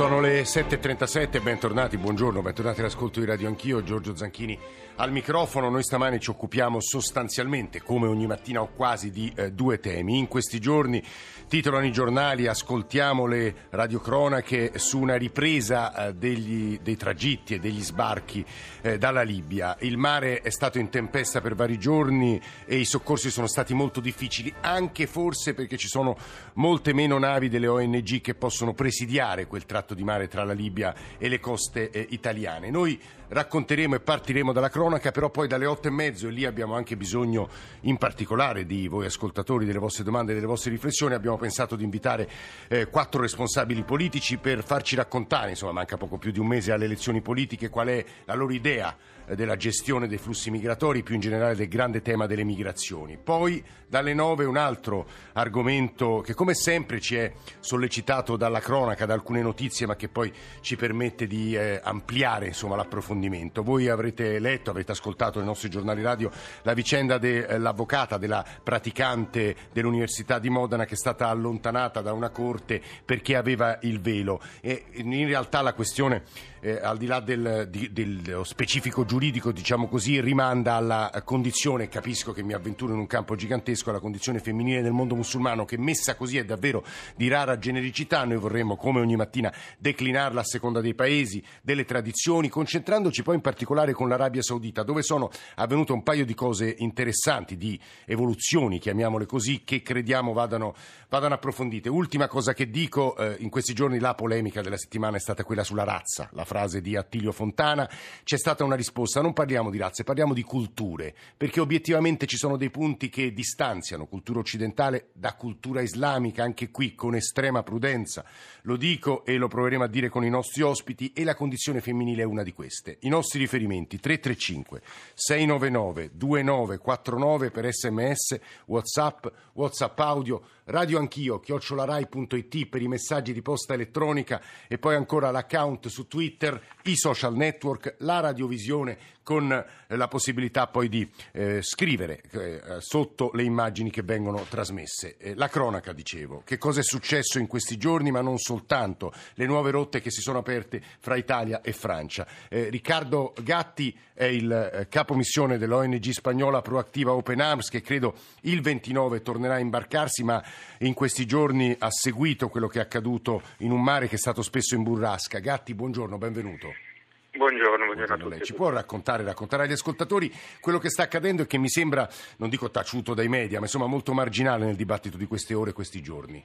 Sono le 7.37, bentornati, buongiorno, bentornati all'ascolto di Radio Anch'io, Giorgio Zanchini al microfono. Noi stamani ci occupiamo sostanzialmente, come ogni mattina o quasi, di eh, due temi. In questi giorni titolano i giornali, ascoltiamo le radiocronache su una ripresa eh, degli, dei tragitti e degli sbarchi eh, dalla Libia. Il mare è stato in tempesta per vari giorni e i soccorsi sono stati molto difficili, anche forse perché ci sono molte meno navi delle ONG che possono presidiare quel tratto di mare tra la Libia e le coste eh, italiane. Noi racconteremo e partiremo dalla cronaca, però poi dalle otto e mezzo, e lì abbiamo anche bisogno in particolare di voi ascoltatori, delle vostre domande e delle vostre riflessioni, abbiamo pensato di invitare eh, quattro responsabili politici per farci raccontare, insomma manca poco più di un mese alle elezioni politiche, qual è la loro idea della gestione dei flussi migratori, più in generale del grande tema delle migrazioni. Poi dalle nove un altro argomento che come sempre ci è sollecitato dalla cronaca, da alcune notizie, ma che poi ci permette di eh, ampliare insomma, l'approfondimento. Voi avrete letto, avrete ascoltato nei nostri giornali radio la vicenda dell'avvocata, della praticante dell'Università di Modena che è stata allontanata da una corte perché aveva il velo. E in realtà la questione, eh, al di là del, di, dello specifico giuridico, giuridico, diciamo così, rimanda alla condizione, capisco che mi avventuro in un campo gigantesco, alla condizione femminile nel mondo musulmano che messa così è davvero di rara genericità. Noi vorremmo, come ogni mattina, declinarla a seconda dei paesi, delle tradizioni, concentrandoci poi in particolare con l'Arabia Saudita, dove sono avvenute un paio di cose interessanti, di evoluzioni, chiamiamole così, che crediamo vadano, vadano approfondite. Ultima cosa che dico, eh, in questi giorni la polemica della settimana è stata quella sulla razza, la frase di Attilio Fontana. C'è stata una risposta risposta, non parliamo di razze, parliamo di culture, perché obiettivamente ci sono dei punti che distanziano cultura occidentale da cultura islamica, anche qui con estrema prudenza. Lo dico e lo proveremo a dire con i nostri ospiti e la condizione femminile è una di queste. I nostri riferimenti 335 699 2949 per sms, whatsapp, whatsapp audio, radio anch'io, chiocciolarai.it per i messaggi di posta elettronica e poi ancora l'account su Twitter, i social network, la radiovisione con eh, la possibilità poi di eh, scrivere eh, sotto le immagini che vengono trasmesse. Eh, la cronaca, dicevo, che cosa è successo in questi giorni, ma non soltanto, le nuove rotte che si sono aperte fra Italia e Francia. Eh, Riccardo Gatti è il eh, capo missione dell'ONG spagnola Proactiva Open Arms che credo il 29 tornerà a imbarcarsi, ma in questi giorni ha seguito quello che è accaduto in un mare che è stato spesso in burrasca. Gatti, buongiorno, benvenuto. Buongiorno, buongiorno, a tutti. Lei ci può raccontare, raccontare agli ascoltatori quello che sta accadendo e che mi sembra, non dico taciuto dai media, ma insomma molto marginale nel dibattito di queste ore e questi giorni?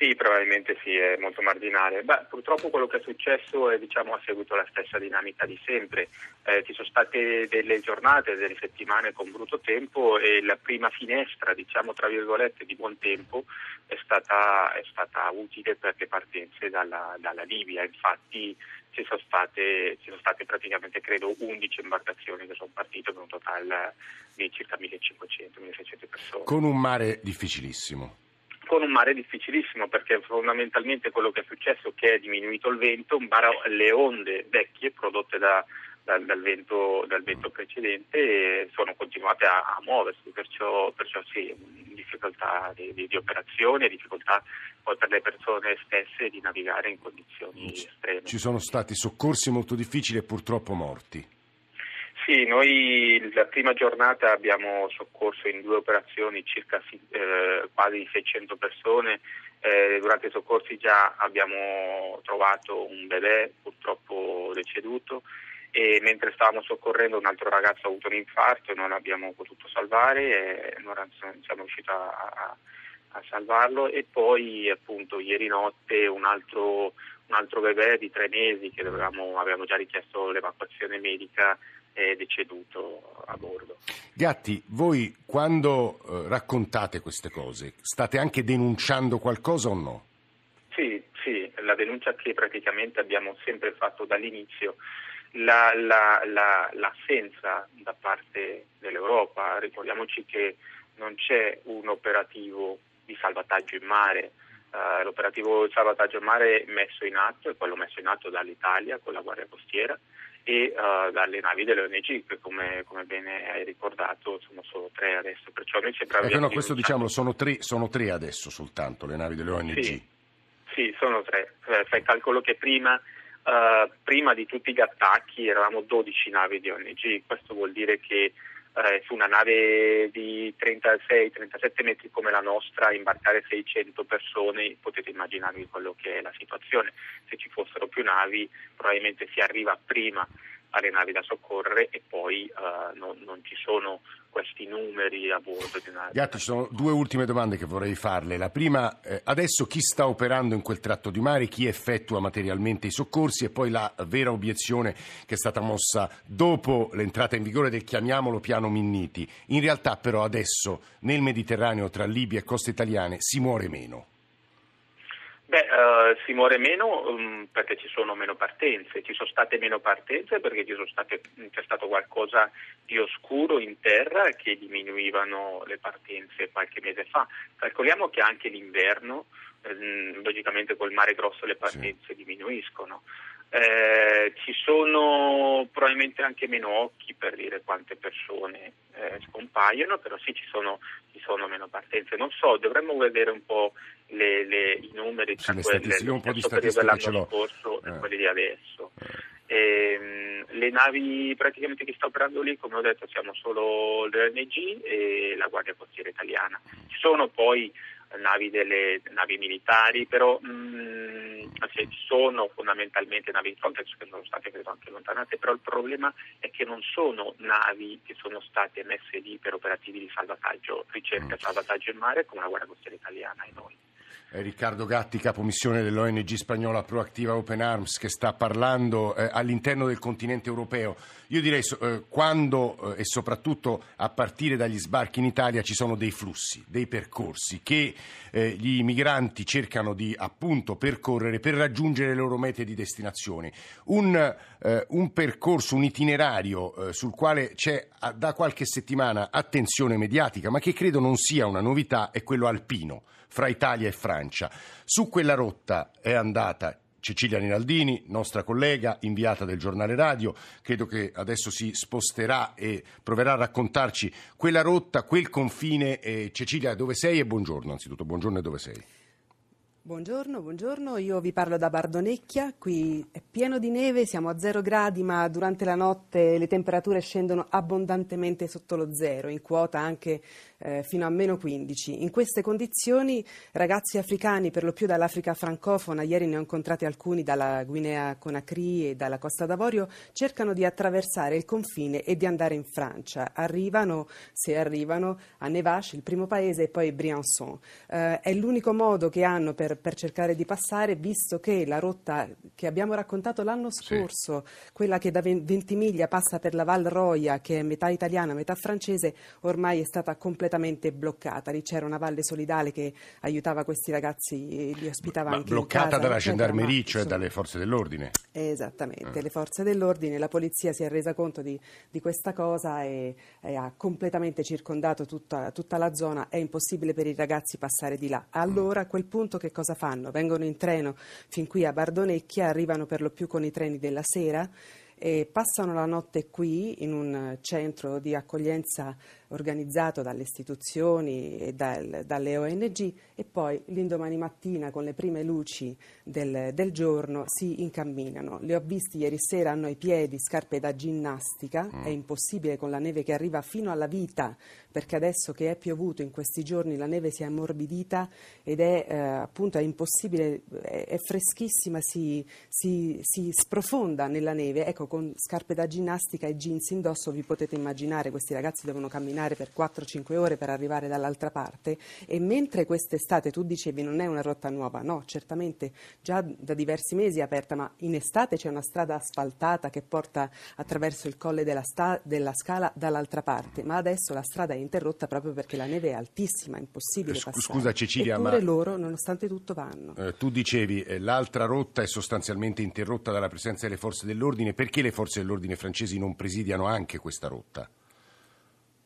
Sì, probabilmente sì, è molto marginale. Beh, purtroppo quello che è successo è, diciamo, ha seguito la stessa dinamica di sempre. Eh, ci sono state delle giornate, delle settimane con brutto tempo e la prima finestra, diciamo tra virgolette, di buon tempo è stata, è stata utile per le partenze dalla, dalla Libia. Infatti ci sono, state, ci sono state praticamente, credo, 11 imbarcazioni che sono partite per un totale di circa 1500-1600 persone. Con un mare difficilissimo con un mare difficilissimo perché fondamentalmente quello che è successo è che è diminuito il vento, le onde vecchie prodotte da, dal, dal, vento, dal, vento, precedente sono continuate a, a muoversi, perciò, perciò sì, difficoltà di, di, di operazione, difficoltà poi per le persone stesse di navigare in condizioni estreme. Ci sono stati soccorsi molto difficili e purtroppo morti. Sì, noi la prima giornata abbiamo soccorso in due operazioni circa eh, quasi 600 persone. Eh, durante i soccorsi già abbiamo trovato un bebè purtroppo deceduto e mentre stavamo soccorrendo un altro ragazzo ha avuto un infarto e non l'abbiamo potuto salvare e non siamo riusciti a, a, a salvarlo e poi appunto ieri notte un altro, un altro bebè di tre mesi che dovevamo, avevamo già richiesto l'evacuazione medica è deceduto a bordo. Gatti, voi quando eh, raccontate queste cose state anche denunciando qualcosa o no? Sì, sì, la denuncia che praticamente abbiamo sempre fatto dall'inizio. La, la, la, l'assenza da parte dell'Europa, ricordiamoci che non c'è un operativo di salvataggio in mare, uh, l'operativo di salvataggio in mare messo in atto è quello messo in atto dall'Italia con la Guardia Costiera e uh, dalle navi delle ONG che come, come, bene hai ricordato sono solo tre adesso. Perciò noi sempre ecco, no, questo diciamolo sono tre, sono tre adesso soltanto le navi delle ONG sì, sì sono tre. Eh, fai calcolo che prima uh, prima di tutti gli attacchi eravamo 12 navi di ONG questo vuol dire che eh, su una nave di 36-37 metri come la nostra imbarcare 600 persone, potete immaginarvi quello che è la situazione. Se ci fossero più navi probabilmente si arriva prima alle navi da soccorrere e poi uh, non, non, ci sono questi numeri a bordo di navi. Gatti, ci sono due ultime domande che vorrei farle. La prima, eh, adesso chi sta operando in quel tratto di mare, chi effettua materialmente i soccorsi e poi la vera obiezione che è stata mossa dopo l'entrata in vigore del chiamiamolo piano Minniti. In realtà però adesso nel Mediterraneo tra Libia e coste italiane si muore meno. Beh, uh, si muore meno um, perché ci sono meno partenze, ci sono state meno partenze perché state, c'è stato qualcosa di oscuro in terra che diminuivano le partenze qualche mese fa. Calcoliamo che anche l'inverno, eh, logicamente col mare grosso le partenze sì. diminuiscono. Eh, ci sono probabilmente anche meno occhi per dire quante persone eh, scompaiono, però sì ci sono, ci sono, meno partenze. Non so, dovremmo vedere un po' le, le, i numeri tra sì, quelle un po' di dell'anno scorso e eh. quelli di adesso. E, ehm, le navi praticamente che sta operando lì, come ho detto, siamo solo l'ONG e la Guardia Costiera Italiana. Ci sono poi navi delle navi militari, però mh, mm, sono fondamentalmente navi Frontex che sono state anche allontanate, però il problema è che non sono navi che sono state messe lì per operativi di salvataggio, ricerca e mm. salvataggio in mare come la Guardia Costiera Italiana e noi. Riccardo Gatti, capomissione dell'ONG spagnola Proactiva Open Arms, che sta parlando eh, all'interno del continente europeo. Io direi eh, quando eh, e soprattutto a partire dagli sbarchi in Italia ci sono dei flussi, dei percorsi che eh, gli migranti cercano di appunto percorrere per raggiungere le loro mete di destinazione. Un, eh, un percorso, un itinerario eh, sul quale c'è da qualche settimana attenzione mediatica, ma che credo non sia una novità, è quello alpino fra Italia e Francia. Su quella rotta è andata Cecilia Rinaldini, nostra collega, inviata del giornale radio, credo che adesso si sposterà e proverà a raccontarci quella rotta, quel confine. Eh, Cecilia, dove sei e buongiorno anzitutto, buongiorno e dove sei? Buongiorno, buongiorno, io vi parlo da Bardonecchia, qui è pieno di neve, siamo a zero gradi ma durante la notte le temperature scendono abbondantemente sotto lo zero, in quota anche eh, fino a meno 15. In queste condizioni ragazzi africani, per lo più dall'Africa francofona, ieri ne ho incontrati alcuni dalla Guinea Conakry e dalla Costa d'Avorio, cercano di attraversare il confine e di andare in Francia. Arrivano, se arrivano, a Nevache, il primo paese, e poi Briançon. Eh, è l'unico modo che hanno per, per, cercare di passare, visto che la rotta che abbiamo raccontato l'anno scorso, sì. quella che da Ventimiglia passa per la Val Roia, che è metà italiana, metà francese, ormai è stata completamente bloccata. Lì c'era una valle solidale che aiutava questi ragazzi, li ospitava ma anche bloccata casa, dalla gendarmerie, cioè dalle forze dell'ordine. Esattamente, eh. le forze dell'ordine, la polizia si è resa conto di, di questa cosa e, e, ha completamente circondato tutta, tutta, la zona. È impossibile per i ragazzi passare di là. Allora a quel punto che cosa fanno? Vengono in treno fin qui a Bardonecchia, arrivano per lo più con i treni della sera e passano la notte qui in un centro di accoglienza organizzato dalle istituzioni e dal, dalle ONG e poi l'indomani mattina con le prime luci del, del, giorno si incamminano. Li ho visti ieri sera, hanno ai piedi scarpe da ginnastica, mm. è impossibile con la neve che arriva fino alla vita perché adesso che è piovuto in questi giorni la neve si è ammorbidita ed è eh, appunto è impossibile, è, è freschissima, si, si, si, sprofonda nella neve. Ecco, con scarpe da ginnastica e jeans indosso vi potete immaginare questi ragazzi devono camminare camminare per 4-5 ore per arrivare dall'altra parte e mentre quest'estate tu dicevi non è una rotta nuova, no, certamente già da diversi mesi è aperta, ma in estate c'è una strada asfaltata che porta attraverso il colle della, sta- della Scala dall'altra parte, ma adesso la strada è interrotta proprio perché la neve è altissima, è impossibile eh, passare. Scusa Cecilia, Eppure ma loro nonostante tutto vanno. Eh, tu dicevi eh, l'altra rotta è sostanzialmente interrotta dalla presenza delle forze dell'ordine, perché le forze dell'ordine francesi non presidiano anche questa rotta?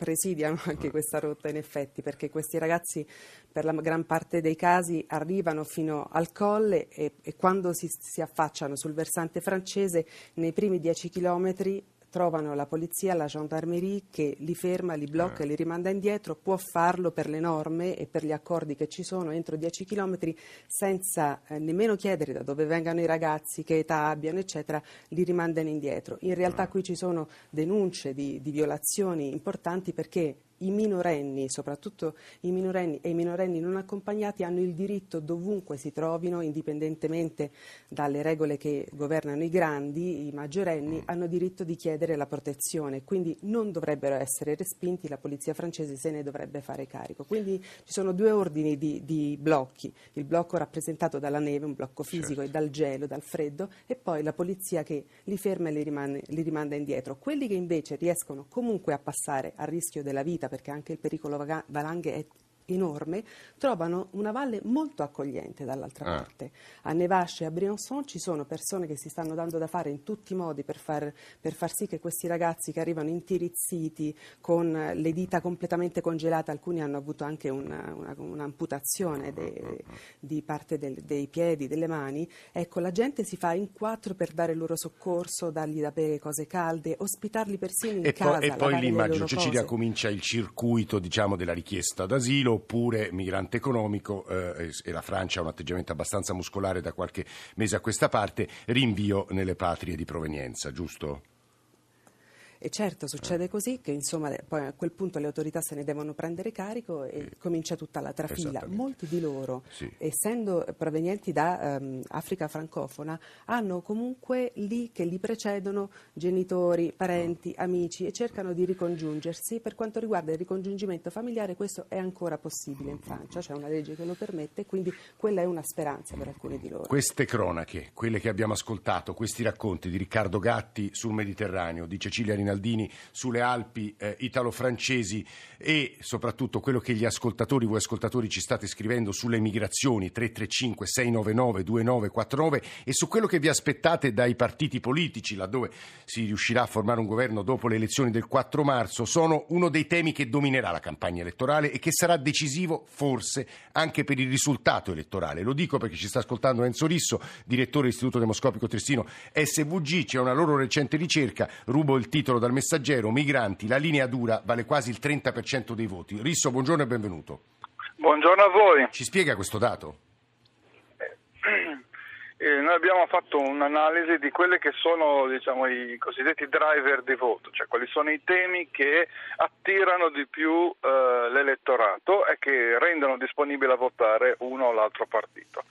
Presidiano anche questa rotta in effetti, perché questi ragazzi per la gran parte dei casi arrivano fino al colle e, e quando si, si affacciano sul versante francese nei primi 10 chilometri trovano la polizia, la gendarmerie che li ferma, li blocca e li rimanda indietro, può farlo per le norme e per gli accordi che ci sono entro 10 km senza eh, nemmeno chiedere da dove vengano i ragazzi, che età abbiano, eccetera, li rimandano indietro. In realtà qui ci sono denunce di, di violazioni importanti perché i minorenni, soprattutto i minorenni e i minorenni non accompagnati, hanno il diritto dovunque si trovino, indipendentemente dalle regole che governano i grandi, i maggiorenni, hanno diritto di chiedere la protezione, quindi non dovrebbero essere respinti, la polizia francese se ne dovrebbe fare carico. Quindi ci sono due ordini di, di blocchi, il blocco rappresentato dalla neve, un blocco fisico certo. e dal gelo, dal freddo, e poi la polizia che li ferma e li rimane, li rimanda indietro. Quelli che invece riescono comunque a passare a rischio della vita, perché anche il pericolo valanghe è enorme, trovano una valle molto accogliente dall'altra ah. parte. A Nevasce e a Briançon ci sono persone che si stanno dando da fare in tutti i modi per far, per far sì che questi ragazzi che arrivano intirizziti, con le dita completamente congelate, alcuni hanno avuto anche una, una, un'amputazione de, di parte del, dei piedi, delle mani, ecco, la gente si fa in quattro per dare loro soccorso, dargli da bere cose calde, ospitarli persino in e casa. Poi, e poi lì immagino Cecilia cose. comincia il circuito diciamo, della richiesta d'asilo oppure migrante economico eh, e la Francia ha un atteggiamento abbastanza muscolare da qualche mese a questa parte, rinvio nelle patrie di provenienza, giusto? E certo succede così che insomma poi a quel punto le autorità se ne devono prendere carico e sì. comincia tutta la trafila. Molti di loro, sì. essendo provenienti da um, Africa francofona, hanno comunque lì che li precedono genitori, parenti, oh. amici e cercano di ricongiungersi. Per quanto riguarda il ricongiungimento familiare questo è ancora possibile in Francia, c'è una legge che lo permette, quindi quella è una speranza per alcuni di loro. Queste cronache, quelle che abbiamo ascoltato, questi racconti di Riccardo Gatti sul Mediterraneo, di Cecilia Rinaldi, Rinaldini sulle Alpi eh, italo-francesi e soprattutto quello che gli ascoltatori, voi ascoltatori ci state scrivendo sulle migrazioni 335 699 2949 e su quello che vi aspettate dai partiti politici laddove si riuscirà a formare un governo dopo le elezioni del 4 marzo sono uno dei temi che dominerà la campagna elettorale e che sarà decisivo forse anche per il risultato elettorale. Lo dico perché ci sta ascoltando Enzo Risso, direttore dell'Istituto Demoscopico Tristino SVG, c'è una loro recente ricerca, rubo il titolo dal messaggero, migranti, la linea dura vale quasi il 30% dei voti. Risso, buongiorno e benvenuto. Buongiorno a voi. Ci spiega questo dato? Eh, noi abbiamo fatto un'analisi di quelli che sono diciamo, i cosiddetti driver di voto, cioè quali sono i temi che attirano di più eh, l'elettorato e che rendono disponibile a votare uno o l'altro partito.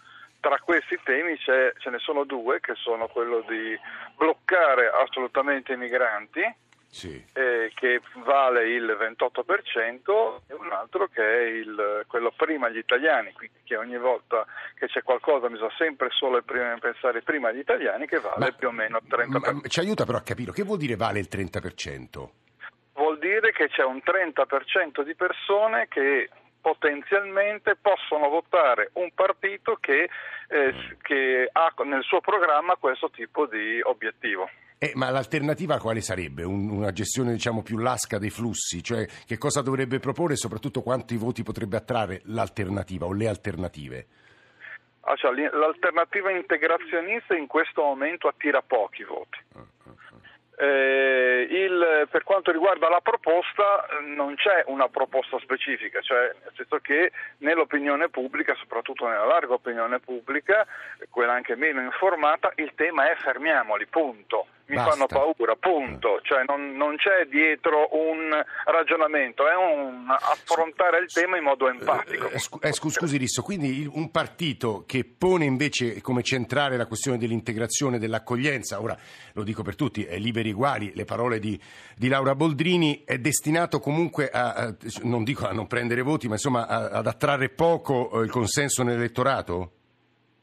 Tra questi temi ce ne sono due, che sono quello di bloccare assolutamente i migranti, sì. eh, che vale il 28%, e un altro che è il, quello prima gli italiani, quindi che ogni volta che c'è qualcosa bisogna sempre solo prima, pensare prima agli italiani, che vale ma, più o meno il 30%. Ma ci aiuta però a capire, che vuol dire vale il 30%? Vuol dire che c'è un 30% di persone che potenzialmente possono votare un partito che, eh, che ha nel suo programma questo tipo di obiettivo. Eh, ma l'alternativa quale sarebbe? Un, una gestione diciamo, più lasca dei flussi? Cioè che cosa dovrebbe proporre e soprattutto quanti voti potrebbe attrarre l'alternativa o le alternative? Ah, cioè, l'alternativa integrazionista in questo momento attira pochi voti. Eh, il, per quanto riguarda la proposta non c'è una proposta specifica, cioè nel senso che nell'opinione pubblica, soprattutto nella larga opinione pubblica, quella anche meno informata, il tema è fermiamoli, punto mi Basta. fanno paura, punto. Cioè non, non, c'è dietro un ragionamento, è un affrontare il tema in modo empatico. Eh, eh, eh scusi Risso, quindi un partito che pone invece come centrale la questione dell'integrazione, dell'accoglienza, ora lo dico per tutti, è liberi uguali, le parole di, di Laura Boldrini, è destinato comunque a, a, non dico a non prendere voti, ma insomma a, ad attrarre poco eh, il consenso nell'elettorato?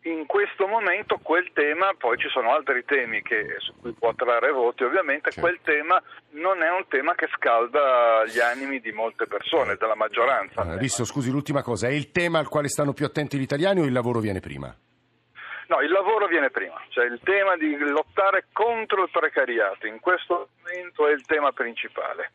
in questo momento quel tema, poi ci sono altri temi che, su cui può attrarre voti ovviamente, certo. quel tema non è un tema che scalda gli animi di molte persone, della maggioranza. Eh, Risso, scusi, l'ultima cosa, è il tema al quale stanno più attenti gli italiani o il lavoro viene prima? No, il lavoro viene prima, cioè il tema di lottare contro il precariato, in questo momento è il tema principale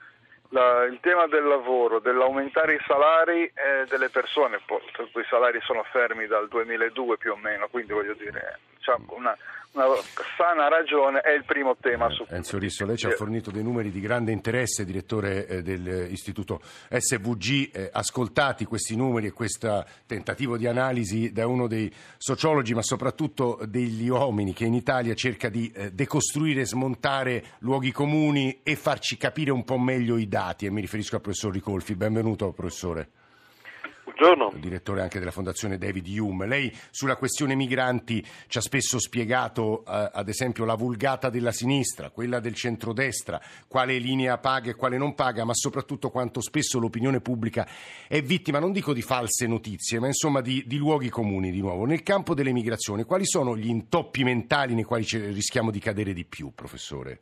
la, il tema del lavoro, dell'aumentare i salari eh, delle persone, poi, i salari sono fermi dal 2002 più o meno, quindi voglio dire, diciamo, una, una sana ragione è il primo tema su cui... Enzo Risso, lei ci ha fornito dei numeri di grande interesse, direttore eh, dell'istituto SVG. Eh, ascoltati questi numeri e questo tentativo di analisi da uno dei sociologi, ma soprattutto degli uomini che in Italia cerca di eh, decostruire, smontare luoghi comuni e farci capire un po' meglio i dati. E mi riferisco al professor Ricolfi. Benvenuto, professore. Buongiorno. Direttore anche della Fondazione David Hume. Lei sulla questione migranti ci ha spesso spiegato, eh, ad esempio, la vulgata della sinistra, quella del centrodestra, quale linea paga e quale non paga, ma soprattutto quanto spesso l'opinione pubblica è vittima, non dico di false notizie, ma insomma di, di luoghi comuni di nuovo. Nel campo delle migrazioni, quali sono gli intoppi mentali nei quali rischiamo di cadere di più, professore?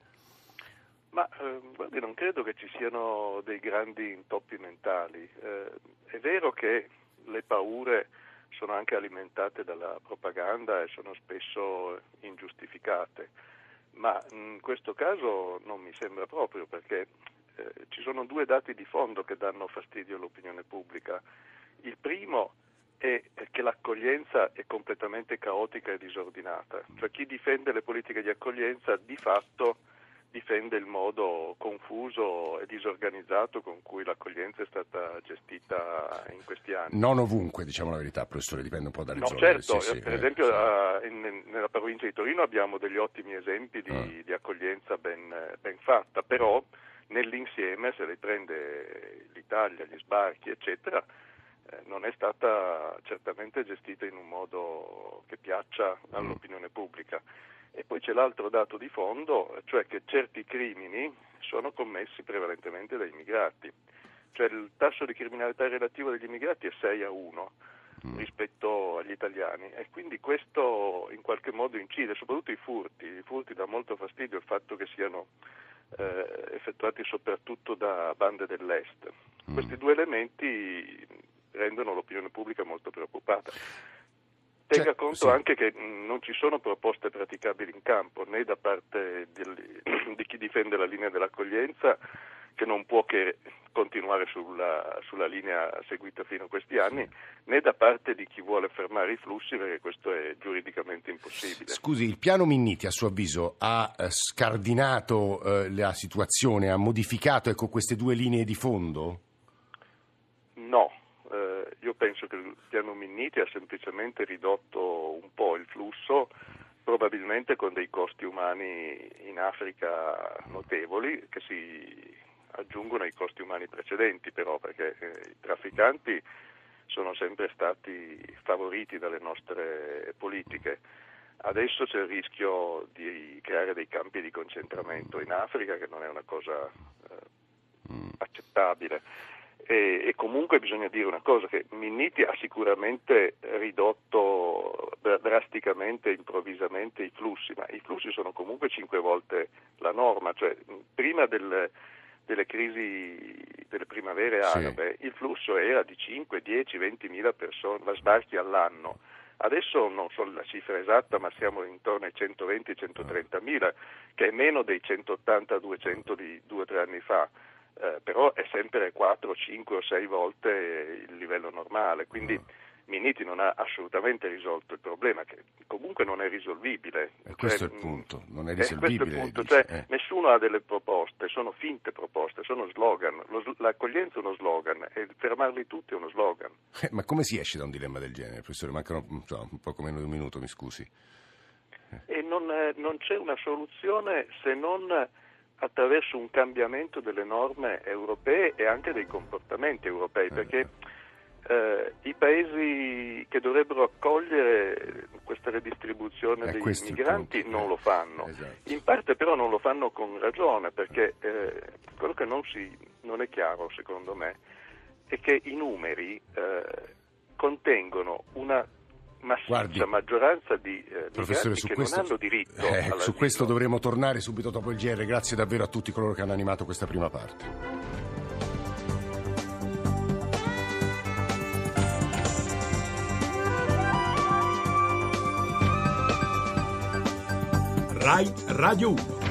Ma eh, guardi, non credo che ci siano dei grandi intoppi mentali. Eh, è vero che le paure sono anche alimentate dalla propaganda e sono spesso ingiustificate, ma in questo caso non mi sembra proprio perché eh, ci sono due dati di fondo che danno fastidio all'opinione pubblica. Il primo è che l'accoglienza è completamente caotica e disordinata, cioè chi difende le politiche di accoglienza di fatto difende il modo confuso e disorganizzato con cui l'accoglienza è stata gestita in questi anni. Non ovunque, diciamo la verità, professore, dipende un po' dalle no, zone. Certo, sì, per sì, esempio eh, in, nella provincia di Torino abbiamo degli ottimi esempi di, uh. di accoglienza ben, ben fatta, però nell'insieme, se lei prende l'Italia, gli sbarchi, eccetera, eh, non è stata certamente gestita in un modo che piaccia mm. all'opinione pubblica. E poi c'è l'altro dato di fondo, cioè che certi crimini sono commessi prevalentemente dai immigrati. Cioè il tasso di criminalità relativo degli immigrati è 6 a 1 mm. rispetto agli italiani e quindi questo in qualche modo incide, soprattutto i furti. I furti dà molto fastidio il fatto che siano eh, effettuati soprattutto da bande dell'est. Mm. Questi due elementi rendono l'opinione pubblica molto preoccupata. Tenga cioè, conto sì. anche che non ci sono proposte praticabili in campo né da parte di, di chi difende la linea dell'accoglienza che non può che continuare sulla, sulla, linea seguita fino a questi anni, né da parte di chi vuole fermare i flussi, perché questo è giuridicamente impossibile. Scusi, il piano Minniti, a suo avviso, ha eh, scardinato eh, la situazione, ha modificato ecco, queste due linee di fondo? Penso che il piano Minniti ha semplicemente ridotto un po' il flusso, probabilmente con dei costi umani in Africa notevoli che si aggiungono ai costi umani precedenti però perché eh, i trafficanti sono sempre stati favoriti dalle nostre politiche. Adesso c'è il rischio di creare dei campi di concentramento in Africa che non è una cosa eh, mm. accettabile. E, e, comunque bisogna dire una cosa, che Minniti ha sicuramente ridotto drasticamente, improvvisamente i flussi, ma i flussi sono comunque cinque volte la norma, cioè prima del, delle crisi delle primavere arabe sì. il flusso era di 5, 10, 20 mila persone, sbarchi all'anno. Adesso non so la cifra esatta, ma siamo intorno ai 120-130 mila, che è meno dei 180-200 di due o tre anni fa eh, però è sempre 4, 5 o 6 volte il livello normale, quindi mm. Miniti non ha assolutamente risolto il problema, che comunque non è risolvibile. E questo cioè, è il punto, non è risolvibile. È punto. Cioè, eh. Nessuno ha delle proposte, sono finte proposte, sono slogan. Lo, l'accoglienza è uno slogan e fermarli tutti è uno slogan. Eh, ma come si esce da un dilemma del genere, professore? Mancano so, un poco meno di un minuto, mi scusi. E non, non c'è una soluzione se non attraverso un cambiamento delle norme europee e anche dei comportamenti europei, eh, perché eh, i paesi che dovrebbero accogliere questa redistribuzione eh, dei migranti non lo fanno. Esatto. In parte però non lo fanno con ragione, perché eh, quello che non, si, non, è chiaro, secondo me, è che i numeri eh, contengono una massiccia Guardi, maggioranza di eh, professore, su questo, non hanno diritto eh, Su questo dovremo tornare subito dopo il GR. Grazie davvero a tutti coloro che hanno animato questa prima parte. RAI Radio 1